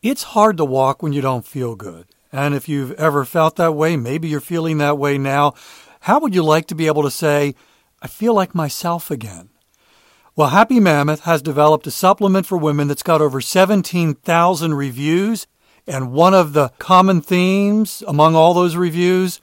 It's hard to walk when you don't feel good. And if you've ever felt that way, maybe you're feeling that way now, how would you like to be able to say, I feel like myself again? Well, Happy Mammoth has developed a supplement for women that's got over 17,000 reviews. And one of the common themes among all those reviews,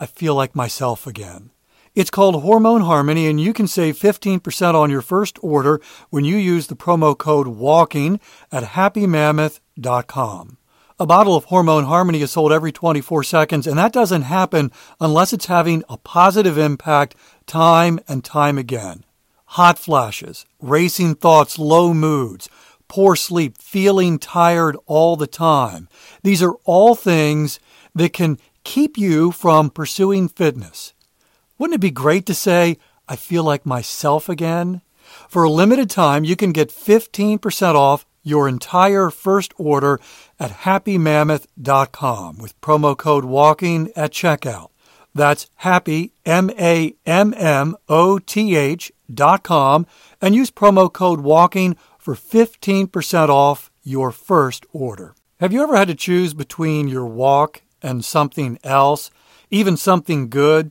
I feel like myself again. It's called Hormone Harmony, and you can save 15% on your first order when you use the promo code WALKING at happymammoth.com. A bottle of Hormone Harmony is sold every 24 seconds, and that doesn't happen unless it's having a positive impact time and time again. Hot flashes, racing thoughts, low moods, poor sleep, feeling tired all the time. These are all things that can keep you from pursuing fitness. Wouldn't it be great to say, I feel like myself again? For a limited time, you can get 15% off your entire first order at happymammoth.com with promo code WALKING at checkout. That's happy, M A M M O T H dot com, and use promo code WALKING for 15% off your first order. Have you ever had to choose between your walk and something else, even something good?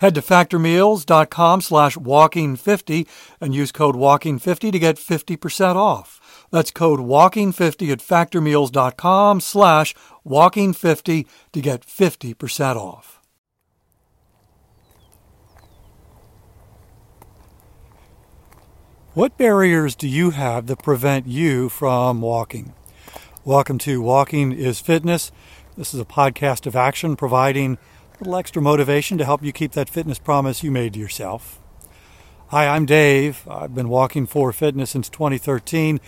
Head to factormeals.com slash walking50 and use code walking50 to get 50% off. That's code walking50 at factormeals.com slash walking50 to get 50% off. What barriers do you have that prevent you from walking? Welcome to Walking is Fitness. This is a podcast of action providing a little extra motivation to help you keep that fitness promise you made to yourself. Hi, I'm Dave. I've been walking for fitness since 2013,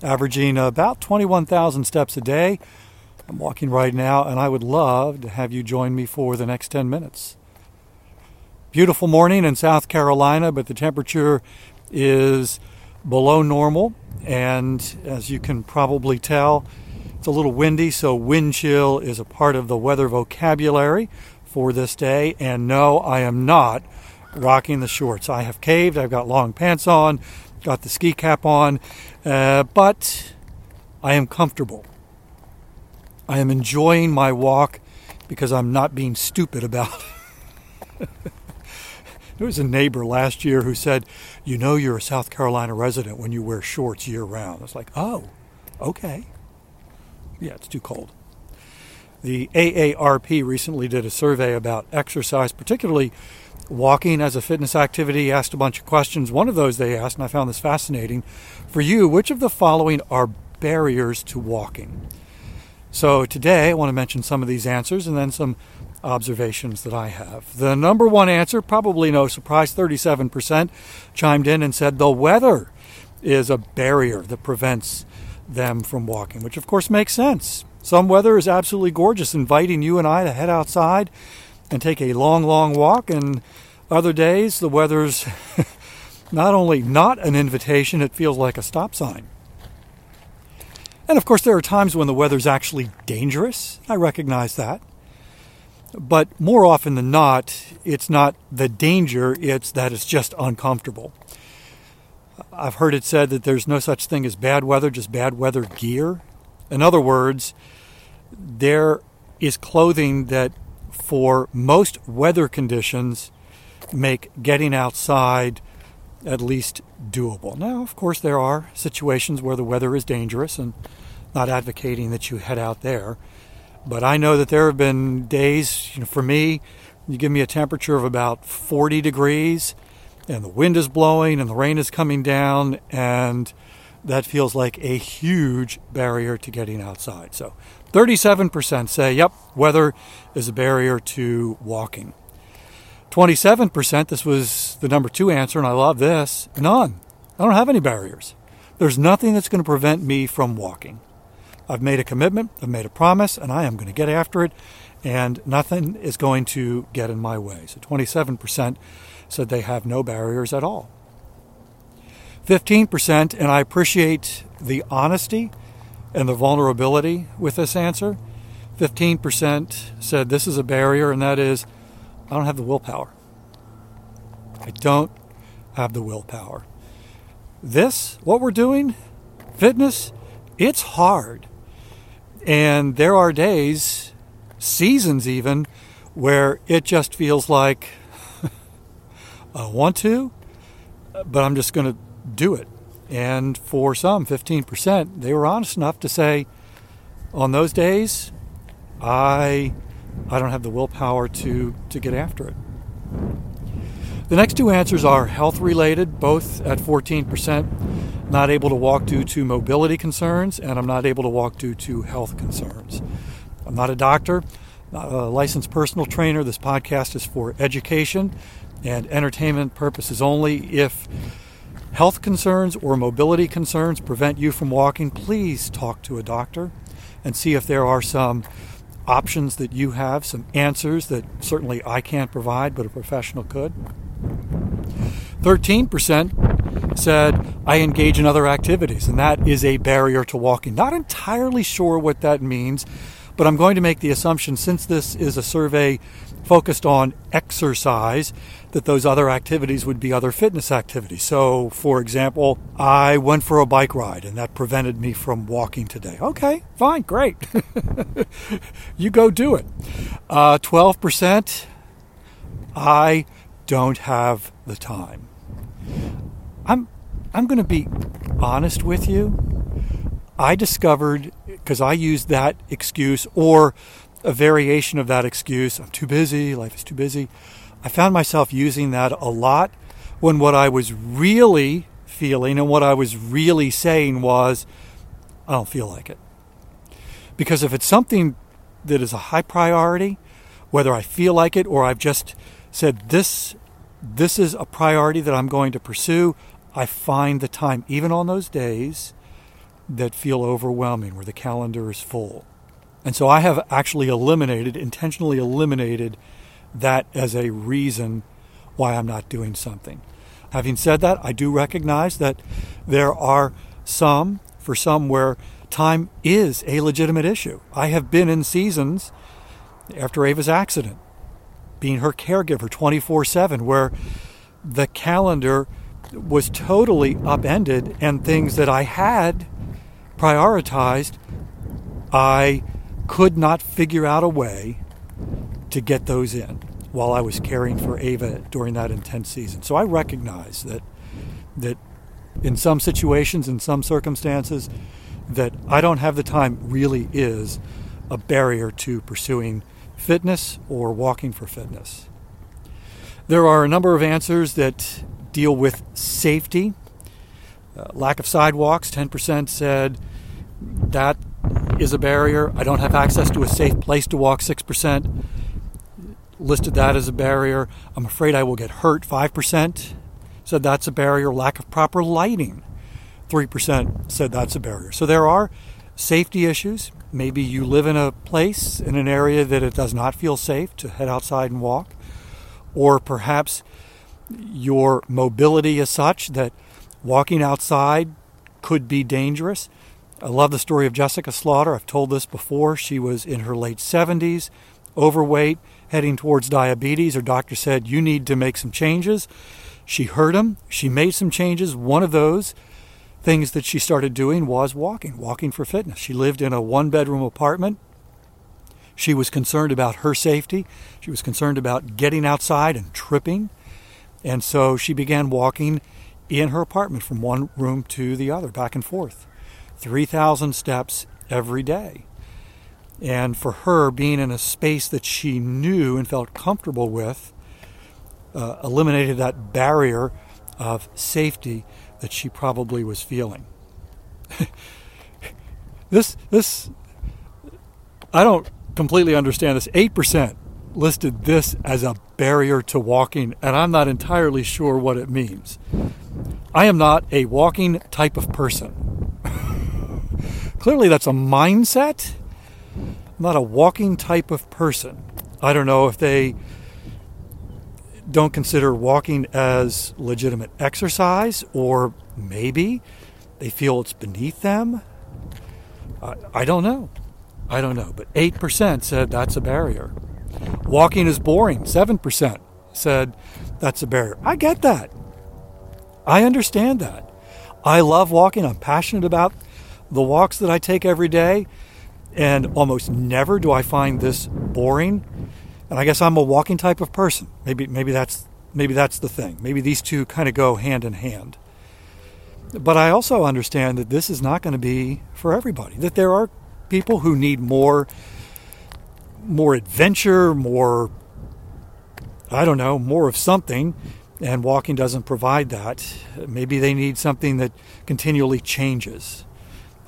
averaging about 21,000 steps a day. I'm walking right now, and I would love to have you join me for the next 10 minutes. Beautiful morning in South Carolina, but the temperature is below normal, and as you can probably tell, it's a little windy, so wind chill is a part of the weather vocabulary for this day. And no, I am not rocking the shorts. I have caved. I've got long pants on, got the ski cap on, uh, but I am comfortable. I am enjoying my walk because I'm not being stupid about it. there was a neighbor last year who said, You know, you're a South Carolina resident when you wear shorts year round. I was like, Oh, okay. Yeah, it's too cold. The AARP recently did a survey about exercise, particularly walking as a fitness activity, asked a bunch of questions. One of those they asked, and I found this fascinating. For you, which of the following are barriers to walking? So today I want to mention some of these answers and then some observations that I have. The number one answer, probably no surprise, 37% chimed in and said the weather is a barrier that prevents them from walking, which of course makes sense. Some weather is absolutely gorgeous, inviting you and I to head outside and take a long, long walk. And other days, the weather's not only not an invitation, it feels like a stop sign. And of course, there are times when the weather's actually dangerous. I recognize that. But more often than not, it's not the danger, it's that it's just uncomfortable. I've heard it said that there's no such thing as bad weather, just bad weather gear. In other words, there is clothing that, for most weather conditions, make getting outside at least doable. Now, of course, there are situations where the weather is dangerous and not advocating that you head out there. But I know that there have been days, you know, for me, you give me a temperature of about 40 degrees and the wind is blowing and the rain is coming down, and that feels like a huge barrier to getting outside. So 37% say, yep, weather is a barrier to walking. 27%, this was the number two answer, and I love this none. I don't have any barriers. There's nothing that's going to prevent me from walking. I've made a commitment, I've made a promise, and I am going to get after it, and nothing is going to get in my way. So 27% said they have no barriers at all. 15%, and I appreciate the honesty and the vulnerability with this answer. 15% said this is a barrier, and that is I don't have the willpower. I don't have the willpower. This, what we're doing, fitness, it's hard. And there are days, seasons even, where it just feels like I want to, but I'm just going to do it. And for some, 15%, they were honest enough to say, on those days, I, I don't have the willpower to, to get after it. The next two answers are health related, both at 14%. Not able to walk due to mobility concerns, and I'm not able to walk due to health concerns. I'm not a doctor, not a licensed personal trainer. This podcast is for education and entertainment purposes only. If health concerns or mobility concerns prevent you from walking, please talk to a doctor and see if there are some options that you have, some answers that certainly I can't provide, but a professional could. 13% said, I engage in other activities, and that is a barrier to walking. Not entirely sure what that means, but I'm going to make the assumption since this is a survey focused on exercise that those other activities would be other fitness activities. So, for example, I went for a bike ride and that prevented me from walking today. Okay, fine, great. you go do it. Uh, 12%, I don't have the time. I'm, I'm going to be honest with you. I discovered, because I used that excuse or a variation of that excuse. I'm too busy, life is too busy. I found myself using that a lot when what I was really feeling and what I was really saying was, I don't feel like it. Because if it's something that is a high priority, whether I feel like it or I've just said this this is a priority that I'm going to pursue, I find the time even on those days that feel overwhelming where the calendar is full. And so I have actually eliminated, intentionally eliminated that as a reason why I'm not doing something. Having said that, I do recognize that there are some, for some, where time is a legitimate issue. I have been in seasons after Ava's accident, being her caregiver 24 7, where the calendar was totally upended and things that I had prioritized, I could not figure out a way to get those in while I was caring for Ava during that intense season. So I recognize that that in some situations, in some circumstances, that I don't have the time really is a barrier to pursuing fitness or walking for fitness. There are a number of answers that deal with safety. Uh, lack of sidewalks, 10% said that is a barrier. I don't have access to a safe place to walk, 6%. Listed that as a barrier. I'm afraid I will get hurt, 5%. Said that's a barrier. Lack of proper lighting, 3% said that's a barrier. So there are safety issues. Maybe you live in a place, in an area that it does not feel safe to head outside and walk. Or perhaps your mobility is such that walking outside could be dangerous. I love the story of Jessica Slaughter. I've told this before. She was in her late 70s, overweight, heading towards diabetes. Her doctor said, You need to make some changes. She heard him. She made some changes. One of those things that she started doing was walking, walking for fitness. She lived in a one bedroom apartment. She was concerned about her safety. She was concerned about getting outside and tripping. And so she began walking in her apartment from one room to the other, back and forth. 3,000 steps every day. And for her, being in a space that she knew and felt comfortable with, uh, eliminated that barrier of safety that she probably was feeling. this, this, I don't completely understand this. 8% listed this as a barrier to walking, and I'm not entirely sure what it means. I am not a walking type of person. Clearly, that's a mindset, not a walking type of person. I don't know if they don't consider walking as legitimate exercise, or maybe they feel it's beneath them. I, I don't know. I don't know. But 8% said that's a barrier. Walking is boring. 7% said that's a barrier. I get that. I understand that. I love walking. I'm passionate about the walks that I take every day. And almost never do I find this boring. And I guess I'm a walking type of person. Maybe maybe that's maybe that's the thing. Maybe these two kind of go hand in hand. But I also understand that this is not going to be for everybody. That there are people who need more more adventure, more I don't know, more of something, and walking doesn't provide that. Maybe they need something that continually changes.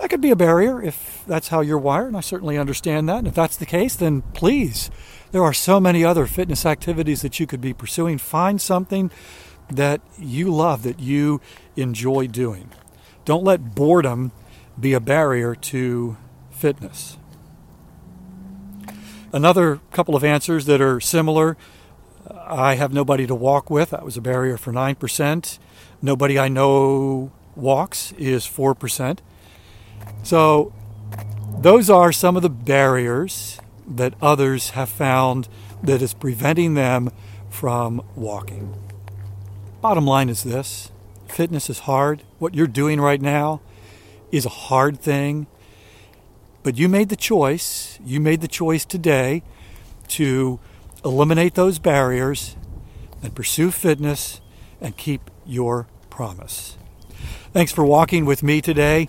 That could be a barrier if that's how you're wired, and I certainly understand that. And if that's the case, then please, there are so many other fitness activities that you could be pursuing. Find something that you love, that you enjoy doing. Don't let boredom be a barrier to fitness. Another couple of answers that are similar I have nobody to walk with. That was a barrier for 9%. Nobody I know walks is 4%. So, those are some of the barriers that others have found that is preventing them from walking. Bottom line is this fitness is hard. What you're doing right now is a hard thing. But you made the choice, you made the choice today to eliminate those barriers and pursue fitness and keep your promise. Thanks for walking with me today.